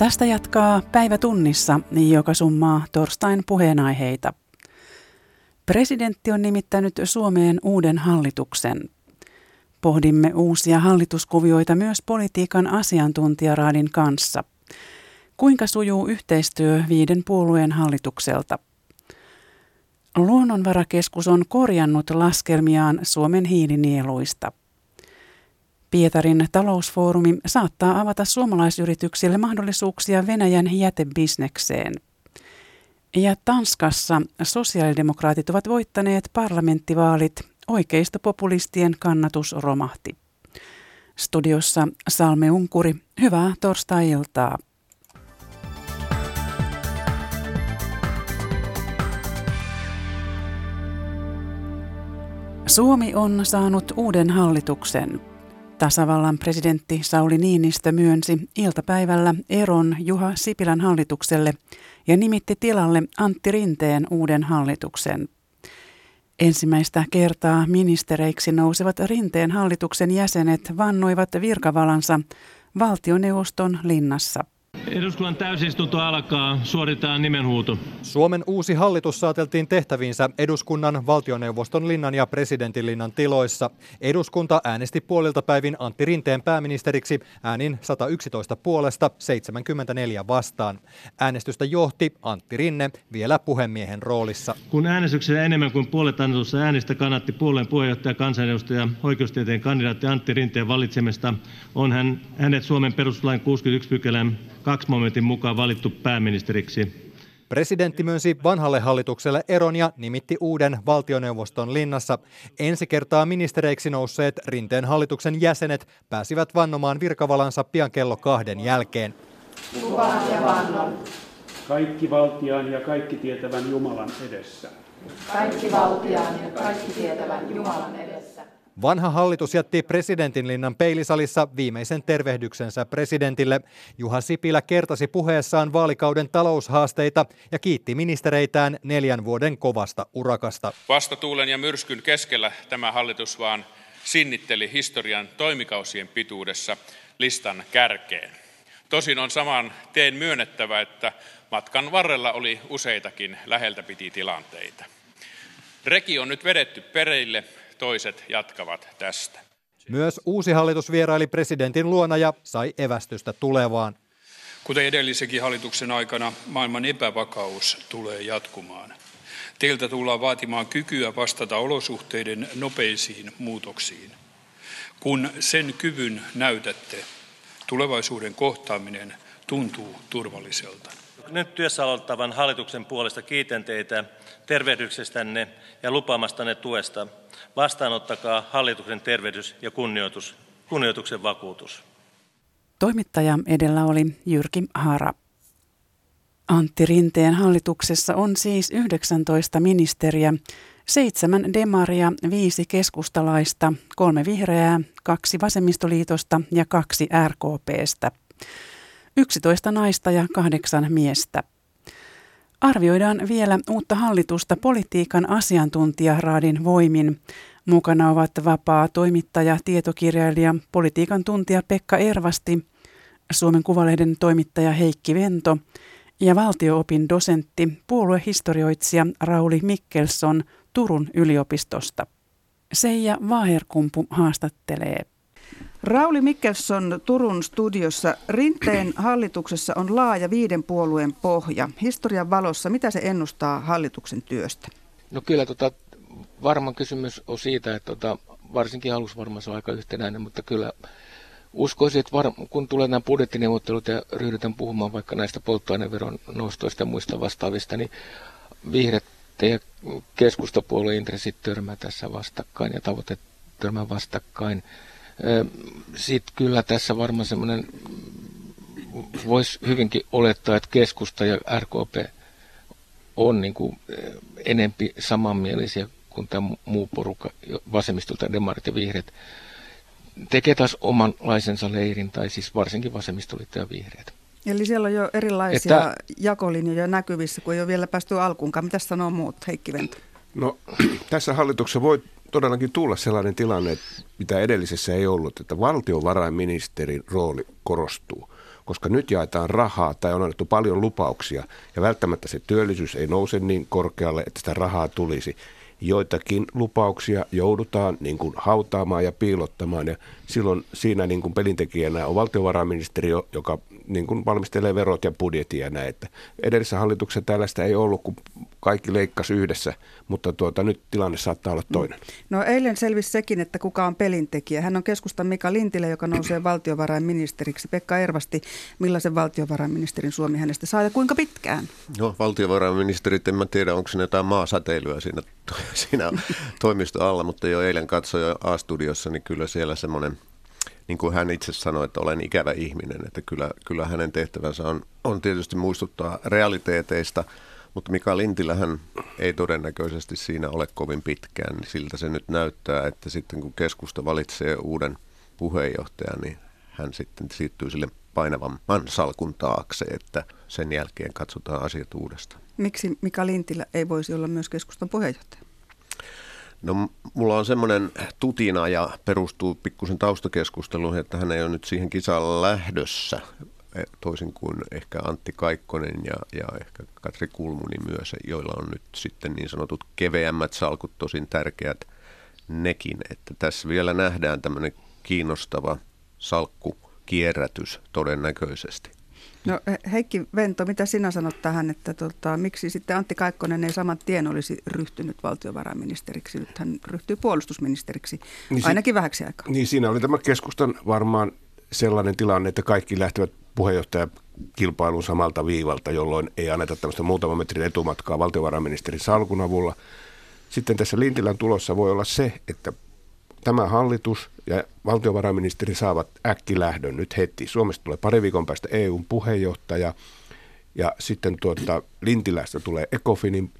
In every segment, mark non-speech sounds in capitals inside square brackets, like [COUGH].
Tästä jatkaa päivä tunnissa, joka summaa torstain puheenaiheita. Presidentti on nimittänyt Suomeen uuden hallituksen. Pohdimme uusia hallituskuvioita myös politiikan asiantuntijaraadin kanssa. Kuinka sujuu yhteistyö viiden puolueen hallitukselta? Luonnonvarakeskus on korjannut laskelmiaan Suomen hiilinieluista. Pietarin talousfoorumi saattaa avata suomalaisyrityksille mahdollisuuksia Venäjän jätebisnekseen. Ja Tanskassa sosiaalidemokraatit ovat voittaneet parlamenttivaalit, oikeista populistien kannatus romahti. Studiossa Salme Unkuri, hyvää torstai-iltaa. Suomi on saanut uuden hallituksen. Tasavallan presidentti Sauli Niinistö myönsi iltapäivällä eron Juha Sipilän hallitukselle ja nimitti tilalle Antti Rinteen uuden hallituksen. Ensimmäistä kertaa ministereiksi nousevat Rinteen hallituksen jäsenet vannoivat virkavalansa valtioneuvoston linnassa. Eduskunnan täysistunto alkaa. Suoritetaan nimenhuuto. Suomen uusi hallitus saateltiin tehtäviinsä eduskunnan, valtioneuvoston linnan ja presidentin linnan tiloissa. Eduskunta äänesti puolilta päivin Antti Rinteen pääministeriksi äänin 111 puolesta 74 vastaan. Äänestystä johti Antti Rinne vielä puhemiehen roolissa. Kun äänestyksessä enemmän kuin puolet annetussa äänistä kannatti puolueen puheenjohtaja, kansanedustaja, oikeustieteen kandidaatti Antti Rinteen valitsemista, on hän, hänet Suomen perustuslain 61 pykälän kaksi momentin mukaan valittu pääministeriksi. Presidentti myönsi vanhalle hallitukselle eron ja nimitti uuden valtioneuvoston linnassa. Ensi kertaa ministereiksi nousseet Rinteen hallituksen jäsenet pääsivät vannomaan virkavalansa pian kello kahden jälkeen. Lupaan ja vannon. Kaikki valtiaan ja kaikki tietävän Jumalan edessä. Kaikki valtiaan ja kaikki tietävän Jumalan edessä. Vanha hallitus jätti presidentinlinnan peilisalissa viimeisen tervehdyksensä presidentille. Juha Sipilä kertasi puheessaan vaalikauden taloushaasteita ja kiitti ministereitään neljän vuoden kovasta urakasta. Vastatuulen ja myrskyn keskellä tämä hallitus vaan sinnitteli historian toimikausien pituudessa listan kärkeen. Tosin on saman teen myönnettävä, että matkan varrella oli useitakin läheltä piti tilanteita. Reki on nyt vedetty pereille toiset jatkavat tästä. Myös uusi hallitus vieraili presidentin luona ja sai evästystä tulevaan. Kuten edellisenkin hallituksen aikana, maailman epävakaus tulee jatkumaan. Teiltä tullaan vaatimaan kykyä vastata olosuhteiden nopeisiin muutoksiin. Kun sen kyvyn näytätte, tulevaisuuden kohtaaminen tuntuu turvalliselta. Nyt työssä aloittavan hallituksen puolesta kiitän teitä tervehdyksestänne ja lupaamastanne tuesta. Vastaanottakaa hallituksen tervehdys ja kunnioitus, kunnioituksen vakuutus. Toimittaja edellä oli Jyrki Hara. Antti Rinteen hallituksessa on siis 19 ministeriä, seitsemän demaria, viisi keskustalaista, kolme vihreää, kaksi vasemmistoliitosta ja kaksi RKPstä. 11 naista ja kahdeksan miestä. Arvioidaan vielä uutta hallitusta politiikan asiantuntijaraadin voimin. Mukana ovat vapaa toimittaja, tietokirjailija, politiikan tuntija Pekka Ervasti, Suomen Kuvalehden toimittaja Heikki Vento ja valtioopin dosentti, puoluehistorioitsija Rauli Mikkelson Turun yliopistosta. Seija Vaherkumpu haastattelee. Rauli Mikkelson Turun studiossa. Rinteen hallituksessa on laaja viiden puolueen pohja. Historian valossa, mitä se ennustaa hallituksen työstä? No kyllä tota, varmaan kysymys on siitä, että tota, varsinkin alussa varmaan se on aika yhtenäinen, mutta kyllä uskoisin, että var, kun tulee nämä budjettineuvottelut ja ryhdytään puhumaan vaikka näistä polttoaineveron nostoista ja muista vastaavista, niin vihreät ja keskustapuolueen intressit törmää tässä vastakkain ja tavoitteet törmää vastakkain. Sitten kyllä tässä varmaan semmoinen, voisi hyvinkin olettaa, että keskusta ja RKP on niin kuin enempi samanmielisiä kuin tämä muu porukka, vasemmistolta, demarit ja vihreät. Tekee taas omanlaisensa leirin, tai siis varsinkin vasemmistoliitto ja vihreät. Eli siellä on jo erilaisia että, jakolinjoja näkyvissä, kun ei ole vielä päästy alkuunkaan. Mitä sanoo muut, Heikki Vento? No [CLEARS THROAT] tässä hallituksessa voi todellakin tulla sellainen tilanne, mitä edellisessä ei ollut, että valtiovarainministerin rooli korostuu koska nyt jaetaan rahaa tai on annettu paljon lupauksia ja välttämättä se työllisyys ei nouse niin korkealle, että sitä rahaa tulisi. Joitakin lupauksia joudutaan niin kuin hautaamaan ja piilottamaan ja silloin siinä niin kuin pelintekijänä on valtiovarainministeriö, joka niin kuin valmistelee verot ja budjetia ja näin. Että edellisessä hallituksessa tällaista ei ollut, kun kaikki leikkasi yhdessä, mutta tuota, nyt tilanne saattaa olla toinen. No eilen selvisi sekin, että kuka on pelintekijä. Hän on keskustan Mika Lintilä, joka nousee [CLEARS THROAT] valtiovarainministeriksi. Pekka Ervasti, millaisen valtiovarainministerin Suomi hänestä saa ja kuinka pitkään? No valtiovarainministerit, en mä tiedä, onko se jotain maasäteilyä siinä, [LAUGHS] siinä [LAUGHS] toimisto alla, mutta jo eilen katsoin A-studiossa, niin kyllä siellä semmoinen niin kuin hän itse sanoi, että olen ikävä ihminen, että kyllä, kyllä hänen tehtävänsä on, on tietysti muistuttaa realiteeteista, mutta Mika Lintilähän ei todennäköisesti siinä ole kovin pitkään, niin siltä se nyt näyttää, että sitten kun keskusta valitsee uuden puheenjohtajan, niin hän sitten siirtyy sille painavamman salkun taakse, että sen jälkeen katsotaan asiat uudestaan. Miksi Mika Lintilä ei voisi olla myös keskustan puheenjohtaja? No mulla on semmoinen tutina ja perustuu pikkusen taustakeskusteluun, että hän ei ole nyt siihen kisaan lähdössä, e, toisin kuin ehkä Antti Kaikkonen ja, ja ehkä Katri Kulmuni myös, joilla on nyt sitten niin sanotut keveämmät salkut, tosin tärkeät nekin. Että tässä vielä nähdään tämmöinen kiinnostava salkkukierrätys todennäköisesti. No Heikki Vento, mitä sinä sanot tähän, että tota, miksi sitten Antti Kaikkonen ei saman tien olisi ryhtynyt valtiovarainministeriksi? Nyt hän ryhtyy puolustusministeriksi niin ainakin si- vähäksi aikaa. Niin siinä oli tämä keskustan varmaan sellainen tilanne, että kaikki lähtevät puheenjohtajakilpailuun samalta viivalta, jolloin ei anneta tämmöistä muutaman metrin etumatkaa valtiovarainministerin salkun avulla. Sitten tässä Lintilän tulossa voi olla se, että tämä hallitus ja valtiovarainministeri saavat äkkilähdön nyt heti. Suomesta tulee pari viikon päästä EUn puheenjohtaja ja sitten tuota, Lintilästä tulee Ecofinin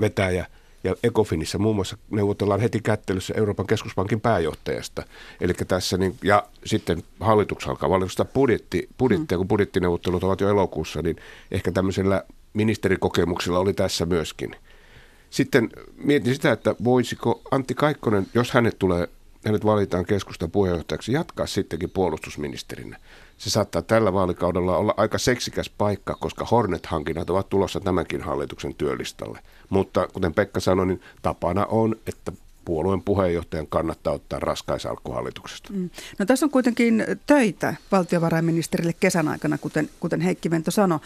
vetäjä ja Ecofinissa muun muassa neuvotellaan heti kättelyssä Euroopan keskuspankin pääjohtajasta. Eli tässä niin, ja sitten hallitus alkaa valmistaa budjetti, budjettia, kun budjettineuvottelut ovat jo elokuussa, niin ehkä tämmöisellä ministerikokemuksella oli tässä myöskin – sitten mietin sitä, että voisiko Antti Kaikkonen, jos hänet tulee hänet valitaan keskustan puheenjohtajaksi, jatkaa sittenkin puolustusministerinä. Se saattaa tällä vaalikaudella olla aika seksikäs paikka, koska Hornet-hankinnat ovat tulossa tämänkin hallituksen työlistalle. Mutta kuten Pekka sanoi, niin tapana on, että puolueen puheenjohtajan kannattaa ottaa raskaisalkku hallituksesta. Mm. No tässä on kuitenkin töitä valtiovarainministerille kesän aikana, kuten, kuten Heikki Vento sanoi.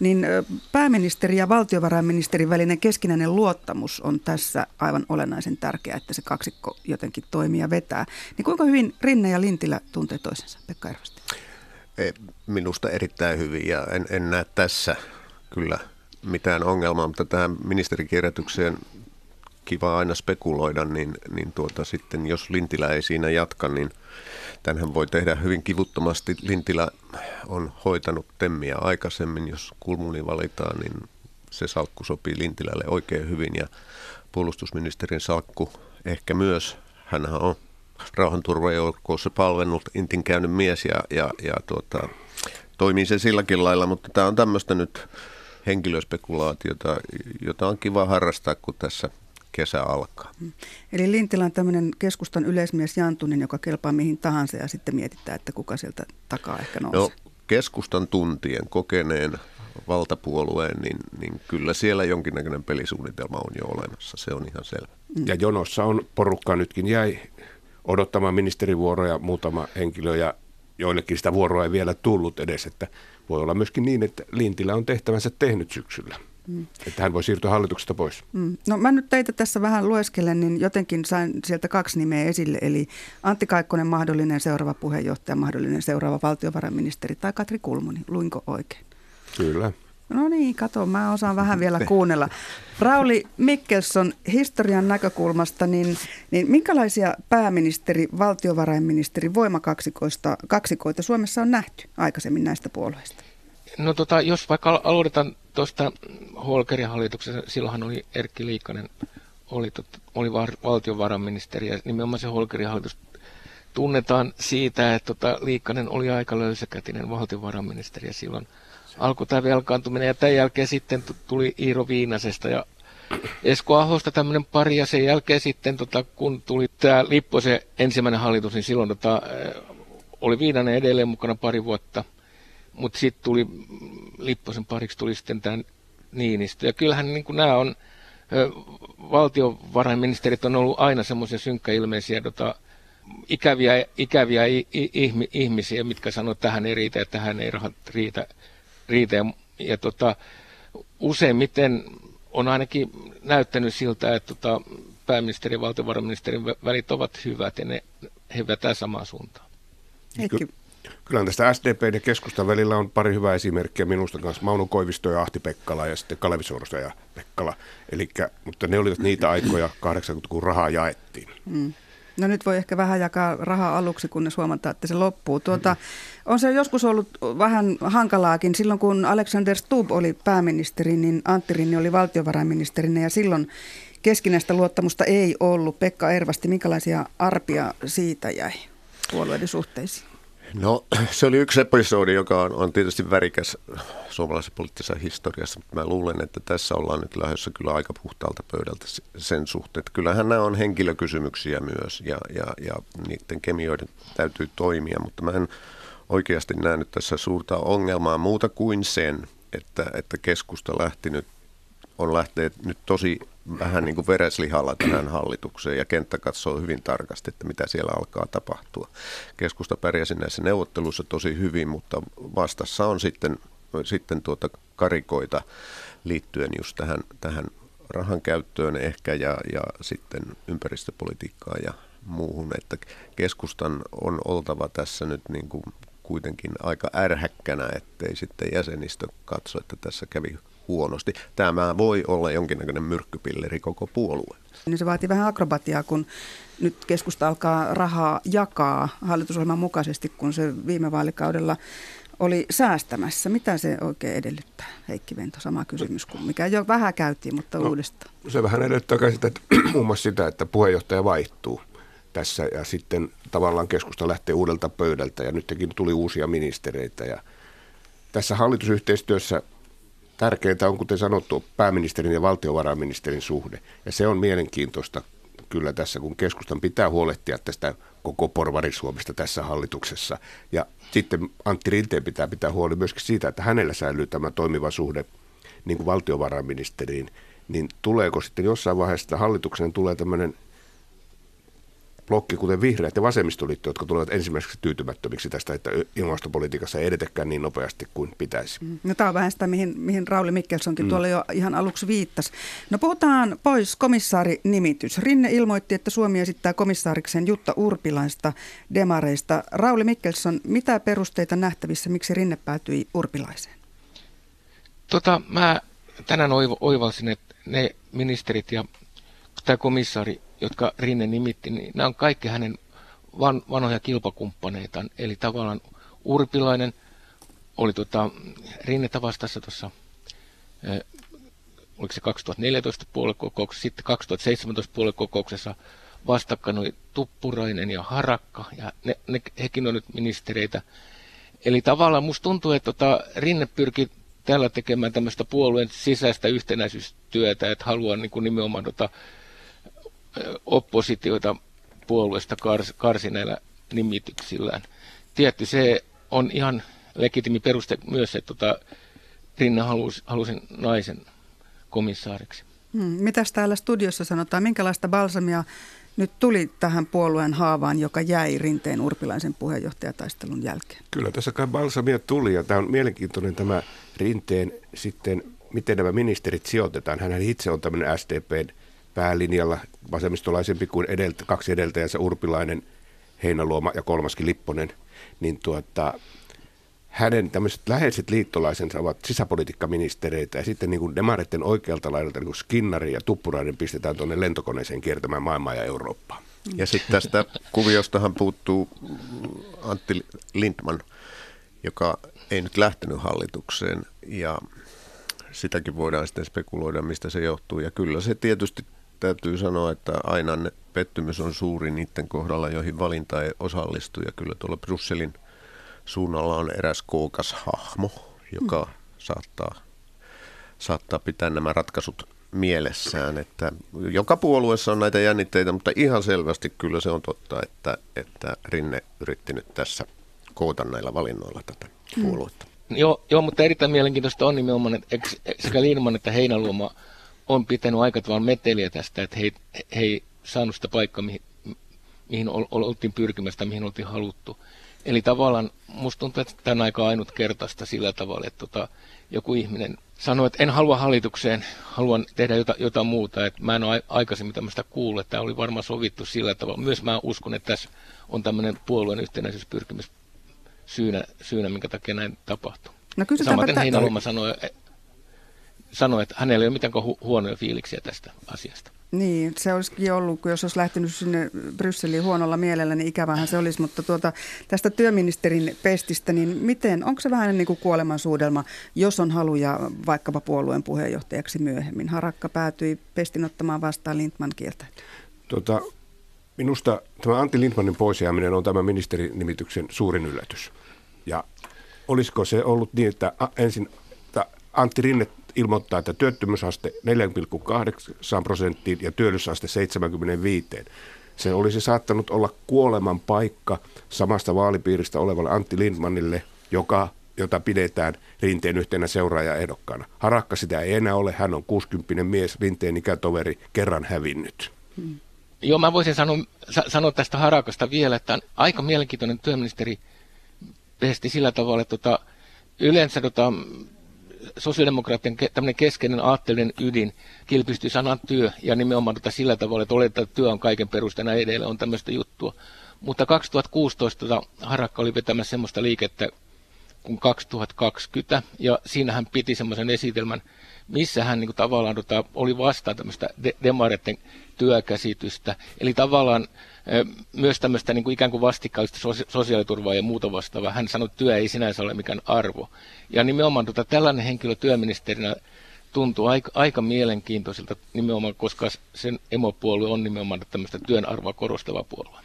Niin pääministeri ja valtiovarainministerin välinen keskinäinen luottamus on tässä aivan olennaisen tärkeää, että se kaksikko jotenkin toimii ja vetää. Niin kuinka hyvin Rinne ja Lintilä tuntee toisensa, Pekka Ervasti? E, minusta erittäin hyvin ja en, en näe tässä kyllä mitään ongelmaa, mutta tähän ministerikirjoitukseen kiva aina spekuloida, niin, niin tuota, sitten jos Lintilä ei siinä jatka, niin tänhän voi tehdä hyvin kivuttomasti. Lintilä on hoitanut temmiä aikaisemmin, jos kulmuni valitaan, niin se salkku sopii Lintilälle oikein hyvin ja puolustusministerin salkku ehkä myös. Hänhän on rauhanturvajoukossa palvennut intin käynyt mies ja, ja, ja tuota, toimii se silläkin lailla, mutta tämä on tämmöistä nyt henkilöspekulaatiota, jota on kiva harrastaa, kun tässä kesä alkaa. Mm. Eli Lintilä on tämmöinen keskustan yleismies Jantunen, joka kelpaa mihin tahansa ja sitten mietitään, että kuka sieltä takaa ehkä nousee. No, keskustan tuntien kokeneen valtapuolueen, niin, niin kyllä siellä jonkinnäköinen pelisuunnitelma on jo olemassa. Se on ihan selvä. Mm. Ja jonossa on porukka nytkin jäi odottamaan ministerivuoroja muutama henkilö ja joillekin sitä vuoroa ei vielä tullut edes, että voi olla myöskin niin, että Lintilä on tehtävänsä tehnyt syksyllä. Mm. Että hän voi siirtyä hallituksesta pois. Mm. No mä nyt teitä tässä vähän lueskelen, niin jotenkin sain sieltä kaksi nimeä esille. Eli Antti Kaikkonen, mahdollinen seuraava puheenjohtaja, mahdollinen seuraava valtiovarainministeri tai Katri Kulmuni. Luinko oikein? Kyllä. No niin, kato, mä osaan vähän vielä [LAUGHS] kuunnella. Rauli Mikkelson, historian näkökulmasta, niin, niin minkälaisia pääministeri, valtiovarainministeri voimakaksikoita Suomessa on nähty aikaisemmin näistä puolueista? No tota, jos vaikka aloitetaan tuosta Holkerin hallituksessa, silloinhan oli Erkki Liikkanen, oli, tot, oli var, valtiovarainministeri ja nimenomaan se Holkerin hallitus. Tunnetaan siitä, että tota, Liikkanen oli aika löysäkätinen valtiovarainministeri ja silloin alkoi tämä velkaantuminen ja tämän jälkeen sitten tuli Iiro Viinasesta ja Esko Ahosta tämmöinen pari ja sen jälkeen sitten tota, kun tuli tämä Lipposen ensimmäinen hallitus, niin silloin tota, oli Viinanen edelleen mukana pari vuotta – mutta sitten tuli Lipposen pariksi tuli sitten tämä Niinistö. Ja kyllähän niin kuin nämä on, valtiovarainministerit on ollut aina semmoisia synkkäilmeisiä tota, ikäviä, ikäviä ihmisiä, mitkä sanoo, että tähän ei riitä, että tähän ei rahat riitä. riitä. Ja, ja tota, useimmiten on ainakin näyttänyt siltä, että tota, pääministerin ja valtiovarainministerin välit ovat hyvät ja ne, he vetää samaan suuntaan. Heikki. Kyllä tästä SDP ja keskustan välillä on pari hyvää esimerkkiä minusta kanssa. Mauno Koivisto ja Ahti Pekkala ja sitten Kalevi Sorsa ja Pekkala. Elikkä, mutta ne olivat niitä aikoja 80 kun rahaa jaettiin. Mm. No nyt voi ehkä vähän jakaa rahaa aluksi, kunnes huomataan, että se loppuu. Tuota, on se joskus ollut vähän hankalaakin. Silloin kun Alexander Stubb oli pääministeri, niin Antti Rinni oli valtiovarainministerinä ja silloin keskinäistä luottamusta ei ollut. Pekka Ervasti, minkälaisia arpia siitä jäi puolueiden suhteisiin? No [CLEARS THROAT] se oli yksi episodi, joka on, on tietysti värikäs suomalaisessa poliittisessa historiassa, mutta mä luulen, että tässä ollaan nyt lähdössä kyllä aika puhtaalta pöydältä sen suhteen. Että kyllähän nämä on henkilökysymyksiä myös ja, ja, ja niiden kemioiden täytyy toimia, mutta mä en oikeasti nähnyt tässä suurta ongelmaa muuta kuin sen, että, että keskusta lähti nyt, on lähtenyt nyt tosi vähän niin kuin vereslihalla tähän hallitukseen ja kenttä katsoo hyvin tarkasti, että mitä siellä alkaa tapahtua. Keskusta pärjäsi näissä neuvotteluissa tosi hyvin, mutta vastassa on sitten, sitten tuota karikoita liittyen just tähän, tähän rahan käyttöön ehkä ja, ja sitten ympäristöpolitiikkaan ja muuhun, että keskustan on oltava tässä nyt niin kuin kuitenkin aika ärhäkkänä, ettei sitten jäsenistö katso, että tässä kävi huonosti. Tämä voi olla jonkinnäköinen myrkkypilleri koko puolue. Niin se vaatii vähän akrobatiaa, kun nyt keskusta alkaa rahaa jakaa hallitusohjelman mukaisesti, kun se viime vaalikaudella oli säästämässä. Mitä se oikein edellyttää, Heikki Vento? Sama kysymys kuin mikä jo vähän käytiin, mutta no, uudestaan. Se vähän edellyttää sitä, että, [CLEARS THROAT] muun muassa sitä, että puheenjohtaja vaihtuu tässä ja sitten tavallaan keskusta lähtee uudelta pöydältä ja nytkin tuli uusia ministereitä ja tässä hallitusyhteistyössä tärkeintä on, kuten sanottu, pääministerin ja valtiovarainministerin suhde. Ja se on mielenkiintoista kyllä tässä, kun keskustan pitää huolehtia tästä koko porvarisuomista tässä hallituksessa. Ja sitten Antti Rinteen pitää pitää huoli myöskin siitä, että hänellä säilyy tämä toimiva suhde niin kuin valtiovarainministeriin. Niin tuleeko sitten jossain vaiheessa hallituksen tulee tämmöinen blokki, kuten vihreät ja vasemmistoliitto, jotka tulevat ensimmäiseksi tyytymättömiksi tästä, että ilmastopolitiikassa ei edetäkään niin nopeasti kuin pitäisi. Mm. No, tämä on vähän sitä, mihin, mihin Rauli Mikkelsonkin mm. tuolla jo ihan aluksi viittasi. No puhutaan pois komissaarinimitys. Rinne ilmoitti, että Suomi esittää komissaarikseen Jutta Urpilaista demareista. Rauli Mikkelson, mitä perusteita nähtävissä, miksi Rinne päätyi Urpilaiseen? Tota, mä tänään oivalsin, että ne ministerit ja tämä komissaari jotka Rinne nimitti, niin nämä on kaikki hänen van, vanhoja kilpakumppaneitaan. Eli tavallaan Urpilainen oli tota, Rinnettä vastassa tuossa, eh, oliko se 2014 puolekokouksessa, sitten 2017 puolekokouksessa vastakkain oli Tuppurainen ja Harakka, ja ne, ne, hekin on nyt ministereitä. Eli tavallaan musta tuntuu, että tota, Rinne pyrki tällä tekemään tämmöistä puolueen sisäistä yhtenäisyystyötä, että haluaa niin kuin nimenomaan tota, oppositiota puolueesta kars, karsi näillä nimityksillään. Tietty se on ihan legitimi peruste myös, että tota, Rinna halusi, halusi naisen komissaariksi. Hmm, mitäs täällä studiossa sanotaan? Minkälaista balsamia nyt tuli tähän puolueen haavaan, joka jäi Rinteen Urpilaisen puheenjohtajataistelun jälkeen? Kyllä tässä kai balsamia tuli ja tämä on mielenkiintoinen tämä Rinteen sitten, miten nämä ministerit sijoitetaan. Hän itse on tämmöinen SDPn päälinjalla vasemmistolaisempi kuin edeltä, kaksi edeltäjänsä Urpilainen, Heinaluoma ja kolmaskin Lipponen, niin tuota, hänen tämmöiset läheiset liittolaisensa ovat sisäpolitiikkaministereitä ja sitten niin kuin demareiden oikealta laidalta niin kuin Skinnari ja Tuppurainen pistetään tuonne lentokoneeseen kiertämään maailmaa ja Eurooppaa. Ja sitten tästä kuviostahan puuttuu Antti Lindman, joka ei nyt lähtenyt hallitukseen ja sitäkin voidaan sitten spekuloida, mistä se johtuu. Ja kyllä se tietysti täytyy sanoa, että aina ne pettymys on suuri niiden kohdalla, joihin valinta ei osallistu. Ja kyllä tuolla Brysselin suunnalla on eräs kookas hahmo, joka mm. saattaa, saattaa pitää nämä ratkaisut mielessään. Että joka puolueessa on näitä jännitteitä, mutta ihan selvästi kyllä se on totta, että, että Rinne yritti nyt tässä koota näillä valinnoilla tätä mm. puoluetta. Joo, joo, mutta erittäin mielenkiintoista on nimenomaan, että sekä Lindman että Heinäluoma on pitänyt aika tavalla meteliä tästä, että he, he ei saanut sitä paikkaa, mihin, mihin oltiin pyrkimästä, mihin oltiin haluttu. Eli tavallaan musta tuntuu, että tämä on aika ainutkertaista sillä tavalla, että tota, joku ihminen sanoi, että en halua hallitukseen, haluan tehdä jotain, jotain muuta. Että mä en ole aikaisemmin tämmöistä kuullut, että tämä oli varmaan sovittu sillä tavalla. Myös mä uskon, että tässä on tämmöinen puolueen yhtenäisyyspyrkimys syynä, syynä minkä takia näin tapahtuu. No Samaten Heinäluoma sanoi, sanoi, että hänellä ei ole mitään hu- huonoja fiiliksiä tästä asiasta. Niin, se olisikin ollut, kun jos olisi lähtenyt sinne Brysseliin huonolla mielellä, niin ikävähän se olisi. Mutta tuota, tästä työministerin pestistä, niin miten, onko se vähän niin kuin kuolemansuudelma, jos on haluja vaikkapa puolueen puheenjohtajaksi myöhemmin? Harakka päätyi pestin ottamaan vastaan Lindman kieltä. Tota, minusta tämä Antti Lindmanin poisjääminen on tämän ministerinimityksen suurin yllätys. Ja olisiko se ollut niin, että ensin Antti Rinne ilmoittaa, että työttömyysaste 4,8 prosenttiin ja työllisyysaste 75. Se olisi saattanut olla kuoleman paikka samasta vaalipiiristä olevalle Antti Lindmanille, joka, jota pidetään Rinteen yhtenä seuraajaehdokkaana. Harakka sitä ei enää ole, hän on 60 mies, Rinteen ikätoveri, kerran hävinnyt. Hmm. Joo, mä voisin sanoa, sanoa tästä Harakasta vielä, että on aika mielenkiintoinen työministeri pesti sillä tavalla, että tota, yleensä tota, sosiaalidemokraattien tämmöinen keskeinen aatteellinen ydin kilpistyy sanan työ ja nimenomaan tota sillä tavalla, että oletetaan, että työ on kaiken perusteena edellä, on tämmöistä juttua. Mutta 2016 tota, Harakka oli vetämässä semmoista liikettä kuin 2020 ja siinä hän piti semmoisen esitelmän, missä hän niin kuin, tavallaan tota, oli vastaan tämmöistä de- demareiden työkäsitystä. Eli tavallaan myös tämmöistä niin kuin ikään kuin vastikkaallista sosiaaliturvaa ja muuta vastaavaa. Hän sanoi, että työ ei sinänsä ole mikään arvo. Ja nimenomaan tota, tällainen henkilö työministerinä tuntuu aika, aika mielenkiintoiselta nimenomaan, koska sen emopuolue on nimenomaan tämmöistä työn arvoa korostava puolue.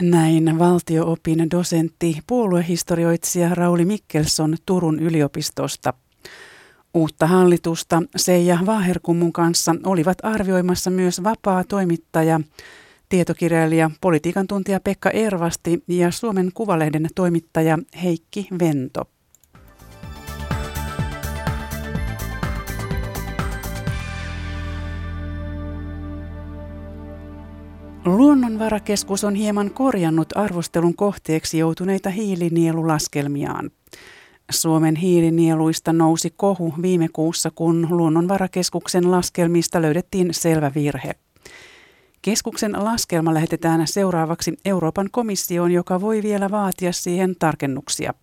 Näin valtioopin dosentti, puoluehistorioitsija Rauli Mikkelson Turun yliopistosta. Uutta hallitusta Seija Vaherkummun kanssa olivat arvioimassa myös vapaa toimittaja tietokirjailija, politiikan tuntija Pekka Ervasti ja Suomen Kuvalehden toimittaja Heikki Vento. Luonnonvarakeskus on hieman korjannut arvostelun kohteeksi joutuneita hiilinielulaskelmiaan. Suomen hiilinieluista nousi kohu viime kuussa, kun Luonnonvarakeskuksen laskelmista löydettiin selvä virhe. Keskuksen laskelma lähetetään seuraavaksi Euroopan komissioon, joka voi vielä vaatia siihen tarkennuksia.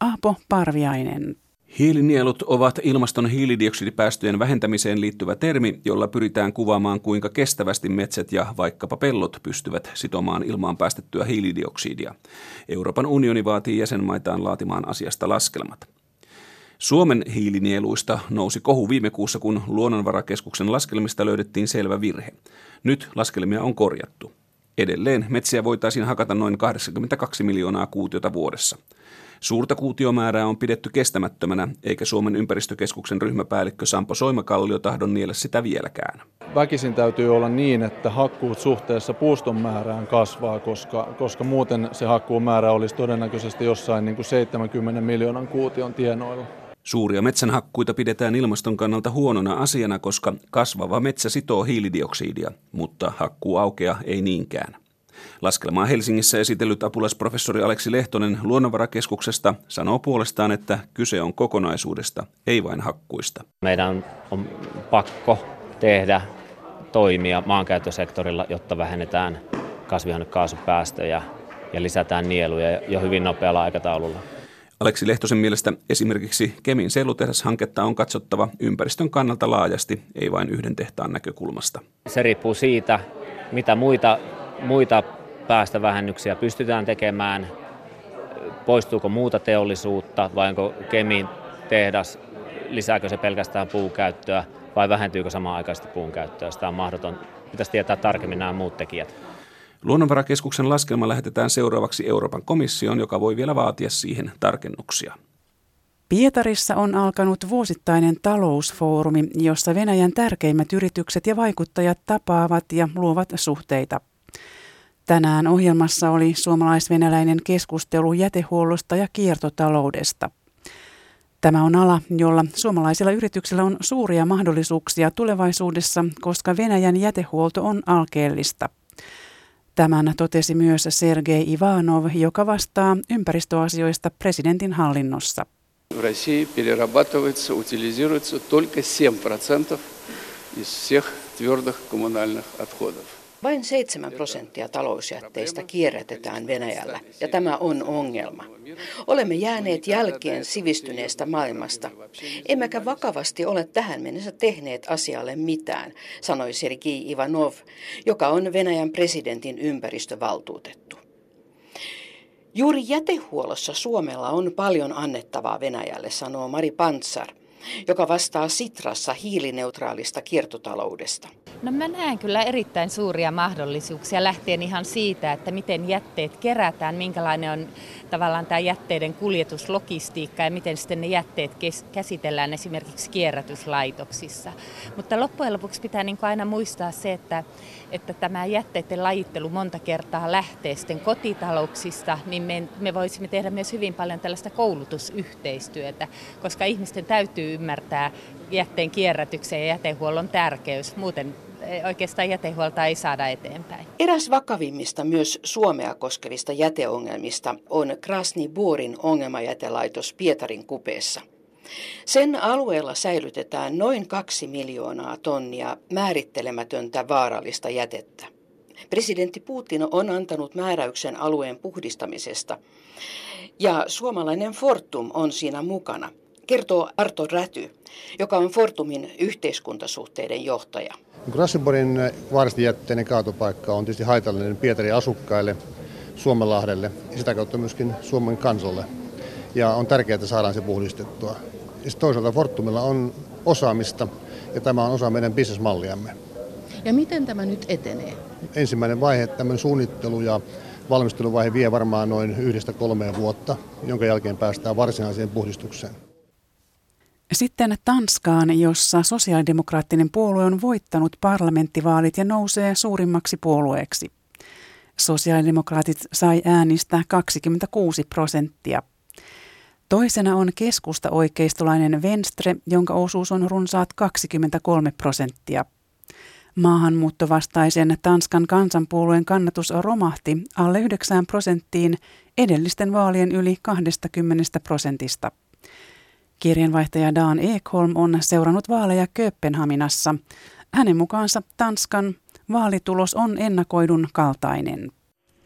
Aapo Parviainen. Hiilinielut ovat ilmaston hiilidioksidipäästöjen vähentämiseen liittyvä termi, jolla pyritään kuvaamaan kuinka kestävästi metsät ja vaikkapa pellot pystyvät sitomaan ilmaan päästettyä hiilidioksidia. Euroopan unioni vaatii jäsenmaitaan laatimaan asiasta laskelmat. Suomen hiilinieluista nousi kohu viime kuussa, kun Luonnonvarakeskuksen laskelmista löydettiin selvä virhe. Nyt laskelmia on korjattu. Edelleen metsiä voitaisiin hakata noin 82 miljoonaa kuutiota vuodessa. Suurta kuutiomäärää on pidetty kestämättömänä, eikä Suomen ympäristökeskuksen ryhmäpäällikkö Sampo Soimakallio tahdon niellä sitä vieläkään. Väkisin täytyy olla niin, että hakkuut suhteessa puuston määrään kasvaa, koska, koska muuten se hakkuumäärä olisi todennäköisesti jossain niin kuin 70 miljoonan kuution tienoilla. Suuria metsänhakkuita pidetään ilmaston kannalta huonona asiana, koska kasvava metsä sitoo hiilidioksidia, mutta hakkuu aukea ei niinkään. Laskelmaa Helsingissä esitellyt apulaisprofessori Aleksi Lehtonen Luonnonvarakeskuksesta sanoo puolestaan, että kyse on kokonaisuudesta, ei vain hakkuista. Meidän on pakko tehdä toimia maankäyttösektorilla, jotta vähennetään kasvihuonekaasupäästöjä ja lisätään nieluja jo hyvin nopealla aikataululla. Aleksi Lehtosen mielestä esimerkiksi Kemin sellutehdashanketta on katsottava ympäristön kannalta laajasti, ei vain yhden tehtaan näkökulmasta. Se riippuu siitä, mitä muita, muita päästövähennyksiä pystytään tekemään, poistuuko muuta teollisuutta vai onko Kemin tehdas, lisääkö se pelkästään puukäyttöä vai vähentyykö samaan aikaisesti puun käyttöä. Sitä on mahdoton, pitäisi tietää tarkemmin nämä muut tekijät. Luonnonvarakeskuksen laskelma lähetetään seuraavaksi Euroopan komissioon, joka voi vielä vaatia siihen tarkennuksia. Pietarissa on alkanut vuosittainen talousfoorumi, jossa Venäjän tärkeimmät yritykset ja vaikuttajat tapaavat ja luovat suhteita. Tänään ohjelmassa oli suomalais-venäläinen keskustelu jätehuollosta ja kiertotaloudesta. Tämä on ala, jolla suomalaisilla yrityksillä on suuria mahdollisuuksia tulevaisuudessa, koska Venäjän jätehuolto on alkeellista. Tämän totesi myös Sergei Ivanov, joka vastaa ympäristöasioista presidentin hallinnossa. В России перерабатывается, утилизируется только 7% из всех твердых коммунальных отходов. Vain 7 prosenttia talousjätteistä kierrätetään Venäjällä, ja tämä on ongelma. Olemme jääneet jälkeen sivistyneestä maailmasta, emmekä vakavasti ole tähän mennessä tehneet asialle mitään, sanoi Sergei Ivanov, joka on Venäjän presidentin ympäristövaltuutettu. Juuri jätehuollossa Suomella on paljon annettavaa Venäjälle, sanoo Mari Pantsar, joka vastaa Sitrassa hiilineutraalista kiertotaloudesta. No mä näen kyllä erittäin suuria mahdollisuuksia lähtien ihan siitä, että miten jätteet kerätään, minkälainen on tavallaan tämä jätteiden kuljetuslogistiikka ja miten sitten ne jätteet käsitellään esimerkiksi kierrätyslaitoksissa. Mutta loppujen lopuksi pitää niin aina muistaa se, että, että tämä jätteiden lajittelu monta kertaa lähtee sitten kotitalouksista, niin me, me voisimme tehdä myös hyvin paljon tällaista koulutusyhteistyötä, koska ihmisten täytyy ymmärtää jätteen kierrätyksen ja jätehuollon tärkeys. Muuten oikeastaan jätehuolta ei saada eteenpäin. Eräs vakavimmista myös Suomea koskevista jäteongelmista on Krasni Borin ongelmajätelaitos Pietarin kupeessa. Sen alueella säilytetään noin kaksi miljoonaa tonnia määrittelemätöntä vaarallista jätettä. Presidentti Putin on antanut määräyksen alueen puhdistamisesta ja suomalainen Fortum on siinä mukana, kertoo Arto Räty, joka on Fortumin yhteiskuntasuhteiden johtaja. Grassiborin vaarallisten jätteiden kaatopaikka on tietysti haitallinen Pietarin asukkaille, Suomenlahdelle ja sitä kautta myöskin Suomen kansalle. Ja on tärkeää, että saadaan se puhdistettua. Ja toisaalta Fortumilla on osaamista ja tämä on osa meidän bisnesmalliamme. Ja miten tämä nyt etenee? Ensimmäinen vaihe, tämän suunnittelu ja valmisteluvaihe vie varmaan noin yhdestä kolmeen vuotta, jonka jälkeen päästään varsinaiseen puhdistukseen. Sitten Tanskaan, jossa sosiaalidemokraattinen puolue on voittanut parlamenttivaalit ja nousee suurimmaksi puolueeksi. Sosiaalidemokraatit sai äänistä 26 prosenttia. Toisena on keskusta oikeistolainen Venstre, jonka osuus on runsaat 23 prosenttia. Maahanmuuttovastaisen Tanskan kansanpuolueen kannatus romahti alle 9 prosenttiin edellisten vaalien yli 20 prosentista. Kirjanvaihtaja Dan Ekholm on seurannut vaaleja Kööpenhaminassa. Hänen mukaansa Tanskan vaalitulos on ennakoidun kaltainen.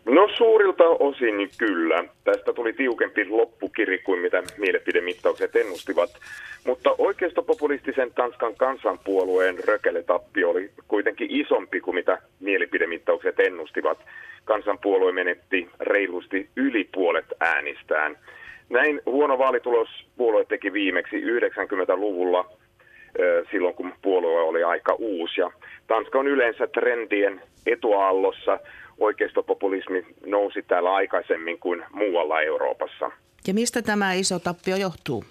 No suurilta osin kyllä. Tästä tuli tiukempi loppukiri kuin mitä mielipidemittaukset ennustivat. Mutta oikeistopopulistisen Tanskan kansanpuolueen rökeletappi oli kuitenkin isompi kuin mitä mielipidemittaukset ennustivat. Kansanpuolue menetti reilusti yli puolet äänistään. Näin huono vaalitulos puolue teki viimeksi 90-luvulla, silloin kun puolue oli aika uusi. Ja Tanska on yleensä trendien etuaallossa. Oikeistopopulismi nousi täällä aikaisemmin kuin muualla Euroopassa. Ja mistä tämä iso tappio johtuu?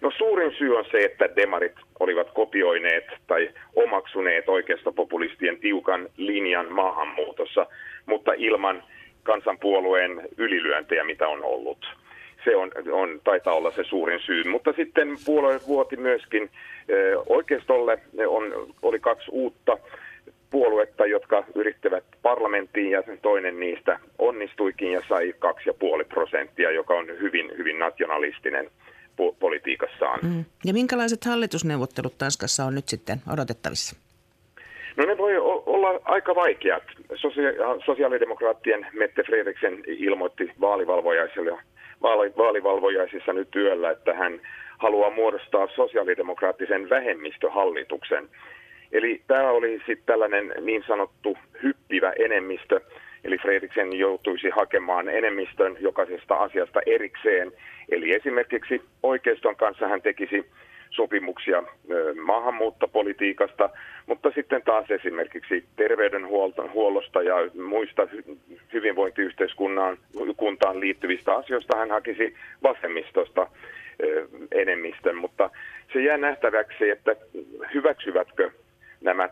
No suurin syy on se, että demarit olivat kopioineet tai omaksuneet oikeistopopulistien tiukan linjan maahanmuutossa, mutta ilman kansanpuolueen ylilyöntejä, mitä on ollut se on, on, taitaa olla se suurin syy. Mutta sitten puolue vuoti myöskin oikeistolle on, oli kaksi uutta puoluetta, jotka yrittävät parlamenttiin ja toinen niistä onnistuikin ja sai 2,5 prosenttia, joka on hyvin, hyvin nationalistinen politiikassaan. Mm. Ja minkälaiset hallitusneuvottelut Tanskassa on nyt sitten odotettavissa? No ne voi olla aika vaikeat. Sosia- sosiaalidemokraattien Mette Fredriksen ilmoitti vaalivalvojaiselle vaalivalvojaisissa nyt työllä, että hän haluaa muodostaa sosiaalidemokraattisen vähemmistöhallituksen. Eli tämä oli sitten tällainen niin sanottu hyppivä enemmistö, eli Fredriksen joutuisi hakemaan enemmistön jokaisesta asiasta erikseen. Eli esimerkiksi oikeiston kanssa hän tekisi sopimuksia maahanmuuttopolitiikasta, mutta sitten taas esimerkiksi terveydenhuollosta ja muista hyvinvointiyhteiskuntaan liittyvistä asioista hän hakisi vasemmistosta enemmistön, mutta se jää nähtäväksi, että hyväksyvätkö nämä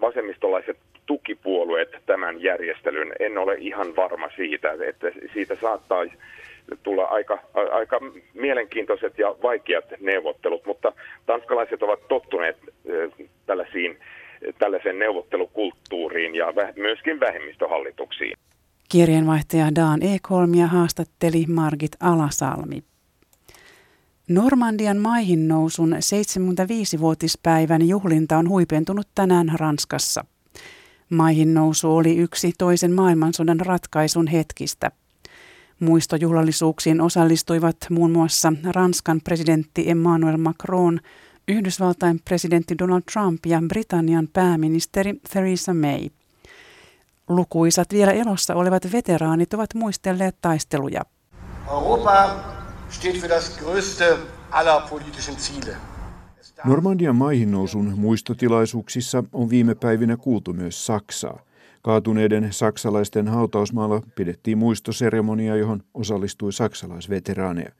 vasemmistolaiset tukipuolueet tämän järjestelyn. En ole ihan varma siitä, että siitä saattaa tulla aika, aika mielenkiintoiset ja vaikeat neuvottelut, mutta tanskalaiset ovat tottuneet tällaisiin, tällaiseen neuvottelukulttuuriin ja myöskin vähemmistöhallituksiin. Kirjeenvaihtaja Daan Ekholmia haastatteli Margit Alasalmi. Normandian maihin nousun 75-vuotispäivän juhlinta on huipentunut tänään Ranskassa. Maihin nousu oli yksi toisen maailmansodan ratkaisun hetkistä. Muistojuhlallisuuksiin osallistuivat muun muassa Ranskan presidentti Emmanuel Macron, Yhdysvaltain presidentti Donald Trump ja Britannian pääministeri Theresa May. Lukuisat vielä elossa olevat veteraanit ovat muistelleet taisteluja. Europa steht für das größte aller politischen Ziele. Normandian maihinnousun muistotilaisuuksissa on viime päivinä kuultu myös Saksaa. Kaatuneiden saksalaisten hautausmaalla pidettiin muistoseremonia, johon osallistui saksalaisveteraaneja.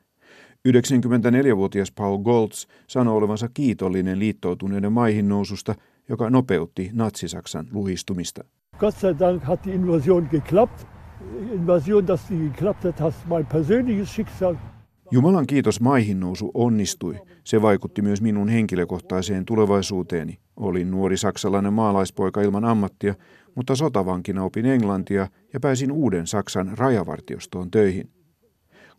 94-vuotias Paul Goltz sanoi olevansa kiitollinen liittoutuneiden maihin noususta, joka nopeutti natsisaksan luhistumista. Gott sei Dank hat die Invasion geklappt. Invasion, dass die geklappt hat, hat mein persönliches Schicksal Jumalan kiitos maihin nousu onnistui. Se vaikutti myös minun henkilökohtaiseen tulevaisuuteeni. Olin nuori saksalainen maalaispoika ilman ammattia, mutta sotavankina opin englantia ja pääsin uuden Saksan rajavartiostoon töihin.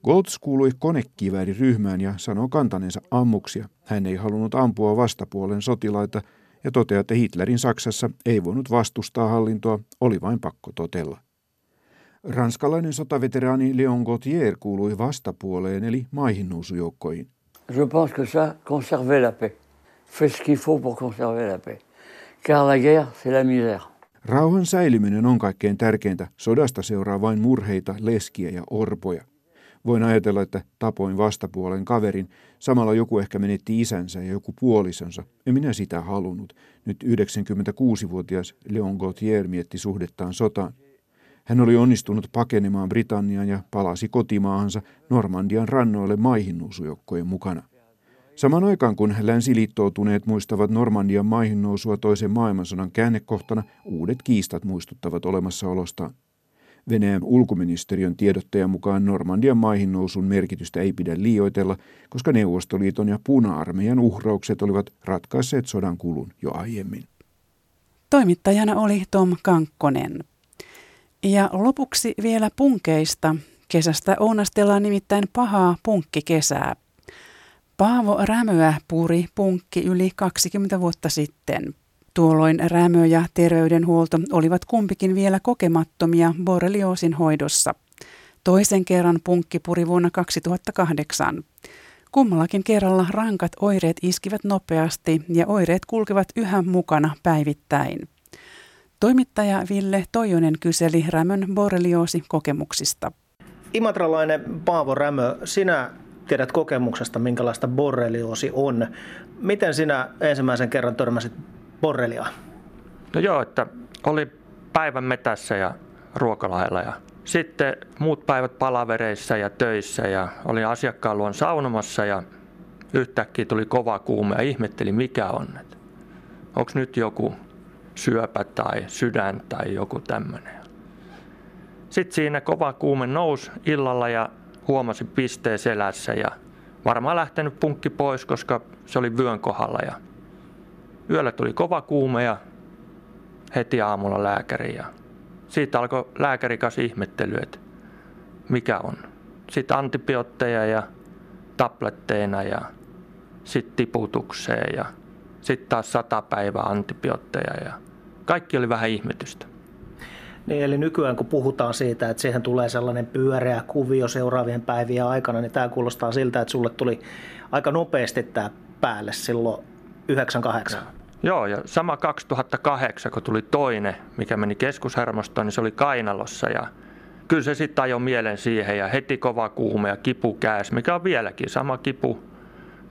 Goltz kuului konekivääriryhmään ja sanoi kantaneensa ammuksia. Hän ei halunnut ampua vastapuolen sotilaita ja toteaa, että Hitlerin Saksassa ei voinut vastustaa hallintoa, oli vain pakko totella. Ranskalainen sotaveteraani Leon Gauthier kuului vastapuoleen eli maihinnousujoukkoihin. Je pense que ça conserver la paix. Fait ce qu'il faut pour conserver la paix. Car la guerre, c'est la misère. Rauhan säilyminen on kaikkein tärkeintä. Sodasta seuraa vain murheita, leskiä ja orpoja. Voin ajatella, että tapoin vastapuolen kaverin. Samalla joku ehkä menetti isänsä ja joku puolisonsa. En minä sitä halunnut. Nyt 96-vuotias Leon Gauthier mietti suhdettaan sotaan. Hän oli onnistunut pakenemaan Britanniaan ja palasi kotimaahansa Normandian rannoille maihinnuusujoukkojen mukana. Saman aikaan kun länsiliittoutuneet muistavat Normandian maihinnousua toisen maailmansodan käännekohtana, uudet kiistat muistuttavat olemassaolostaan. Venäjän ulkoministeriön tiedottajan mukaan Normandian maihinnousun merkitystä ei pidä liioitella, koska Neuvostoliiton ja puna-armeijan uhraukset olivat ratkaisseet sodan kulun jo aiemmin. Toimittajana oli Tom Kankkonen. Ja lopuksi vielä punkeista. Kesästä ounastellaan nimittäin pahaa punkkikesää. Paavo Rämöä puri punkki yli 20 vuotta sitten. Tuolloin rämö ja terveydenhuolto olivat kumpikin vielä kokemattomia borrelioosin hoidossa. Toisen kerran punkki puri vuonna 2008. Kummallakin kerralla rankat oireet iskivät nopeasti ja oireet kulkevat yhä mukana päivittäin. Toimittaja Ville Toijonen kyseli Rämön borrelioosi kokemuksista. Imatralainen Paavo Rämö, sinä tiedät kokemuksesta, minkälaista borrelioosi on. Miten sinä ensimmäisen kerran törmäsit borreliaan? No joo, että oli päivän metässä ja ruokalailla ja sitten muut päivät palavereissa ja töissä ja olin asiakkaan luon saunomassa ja yhtäkkiä tuli kova kuume ja ihmettelin mikä on. Onko nyt joku syöpä tai sydän tai joku tämmöinen. Sitten siinä kova kuume nousi illalla ja huomasi pisteen selässä ja varmaan lähtenyt punkki pois, koska se oli vyön kohdalla. Ja yöllä tuli kova kuume ja heti aamulla lääkäri. Ja siitä alkoi lääkäri kanssa ihmettely, että mikä on. Sitten antibiootteja ja tabletteina ja sitten tiputukseen ja sitten taas sata päivää antibiootteja ja kaikki oli vähän ihmetystä. Niin, eli nykyään kun puhutaan siitä, että siihen tulee sellainen pyöreä kuvio seuraavien päivien aikana, niin tämä kuulostaa siltä, että sulle tuli aika nopeasti tämä päälle silloin 98. Joo, ja sama 2008, kun tuli toinen, mikä meni keskushermostoon, niin se oli kainalossa ja kyllä se sitten ajoi mielen siihen ja heti kova kuume ja kipu kääs, mikä on vieläkin sama kipu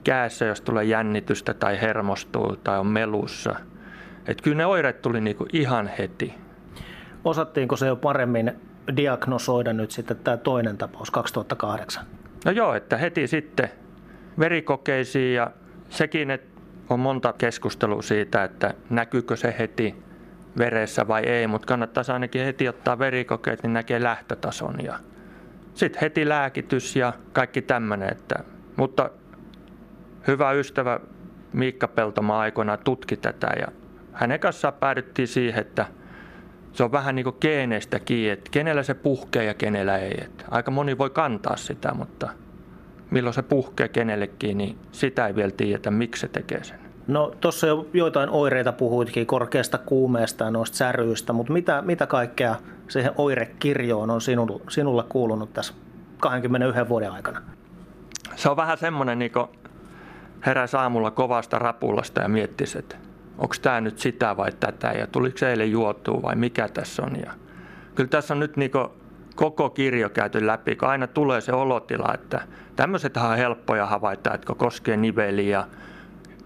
käässä, jos tulee jännitystä tai hermostuu tai on melussa – että kyllä ne oireet tuli niinku ihan heti. Osattiinko se jo paremmin diagnosoida nyt sitten tämä toinen tapaus 2008? No joo, että heti sitten verikokeisiin ja sekin, että on monta keskustelua siitä, että näkyykö se heti veressä vai ei, mutta kannattaisi ainakin heti ottaa verikokeet, niin näkee lähtötason ja sitten heti lääkitys ja kaikki tämmöinen. Että, mutta hyvä ystävä Miikka Peltoma aikoinaan tutki tätä ja hänen kanssaan päädyttiin siihen, että se on vähän niin kuin geeneistä kiinni, että kenellä se puhkee ja kenellä ei. Että aika moni voi kantaa sitä, mutta milloin se puhkee kenellekin, niin sitä ei vielä tiedetä, miksi se tekee sen. No tuossa jo joitain oireita puhuitkin korkeasta kuumeesta ja noista säryistä, mutta mitä, mitä kaikkea siihen oirekirjoon on sinulla, sinulla kuulunut tässä 21 vuoden aikana? Se on vähän semmoinen, niin heräsi aamulla kovasta rapulasta ja miettisi, että onko tämä nyt sitä vai tätä ja tuliko se eilen juotua vai mikä tässä on. Ja kyllä tässä on nyt niin koko kirjo käyty läpi, kun aina tulee se olotila, että tämmöiset on helppoja havaita, että koskee niveliä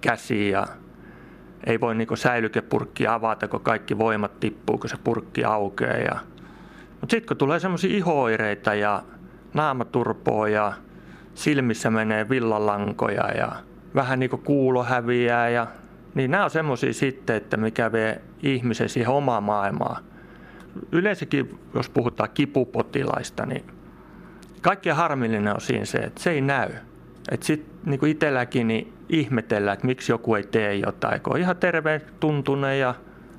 käsiä ei voi niin säilykepurkkia avata, kun kaikki voimat tippuu, kun se purkki aukeaa. Ja... Mutta sitten kun tulee semmoisia ihooireita ja naamaturpoa ja silmissä menee villalankoja ja vähän niin kuulo häviää ja niin nämä on semmoisia sitten, että mikä vie ihmisen siihen omaan maailmaan. Yleensäkin, jos puhutaan kipupotilaista, niin kaikkein harmillinen on siinä se, että se ei näy. Että sitten niin itselläkin niin ihmetellään, että miksi joku ei tee jotain, kun on ihan terve tuntunen ja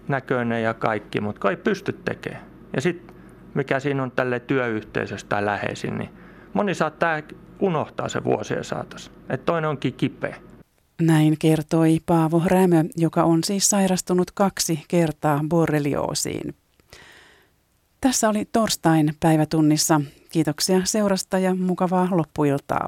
näköinen ja kaikki, mutta ei pysty tekemään. Ja sitten mikä siinä on tälle työyhteisöstä tai läheisin, niin moni saattaa unohtaa se vuosien saatossa. Että toinen onkin kipeä. Näin kertoi Paavo Rämö, joka on siis sairastunut kaksi kertaa borrelioosiin. Tässä oli torstain päivätunnissa. Kiitoksia seurasta ja mukavaa loppuiltaa.